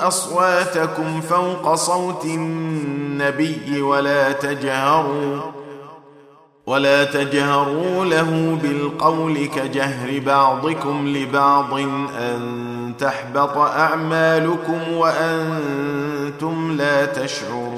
أصواتكم فوق صوت النبي ولا تجهروا ولا تجهروا له بالقول كجهر بعضكم لبعض أن تحبط أعمالكم وأنتم لا تشعرون.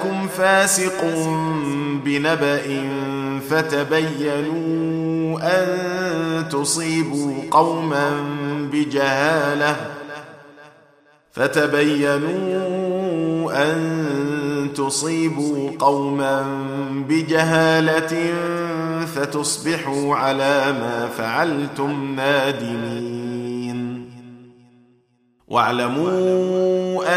جاءكم فاسق بنبأ فتبينوا أن تصيبوا قوما بجهالة فتبينوا أن تصيبوا قوما بجهالة فتصبحوا على ما فعلتم نادمين. واعلموا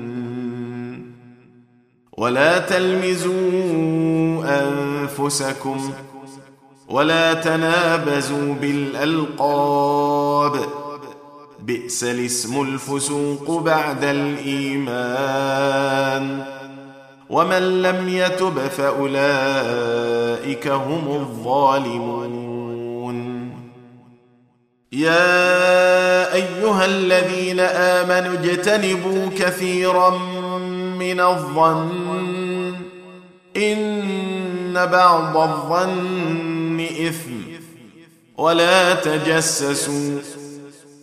ولا تلمزوا أنفسكم ولا تنابزوا بالألقاب. بئس الاسم الفسوق بعد الإيمان. ومن لم يتب فأولئك هم الظالمون. يا أيها الذين آمنوا اجتنبوا كثيرا من الظن. إن بعض الظن إثم. ولا تجسسوا.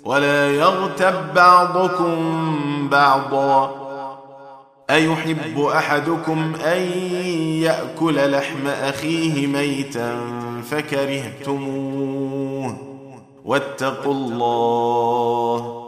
ولا يغتب بعضكم بعضا. أيحب أحدكم أن يأكل لحم أخيه ميتا فكرهتموه. واتقوا الله.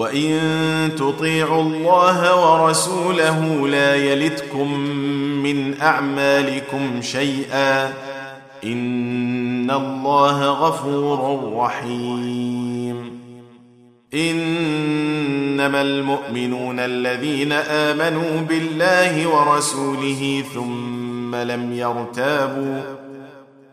وان تطيعوا الله ورسوله لا يلتكم من اعمالكم شيئا ان الله غفور رحيم انما المؤمنون الذين امنوا بالله ورسوله ثم لم يرتابوا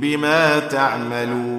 بما تعملون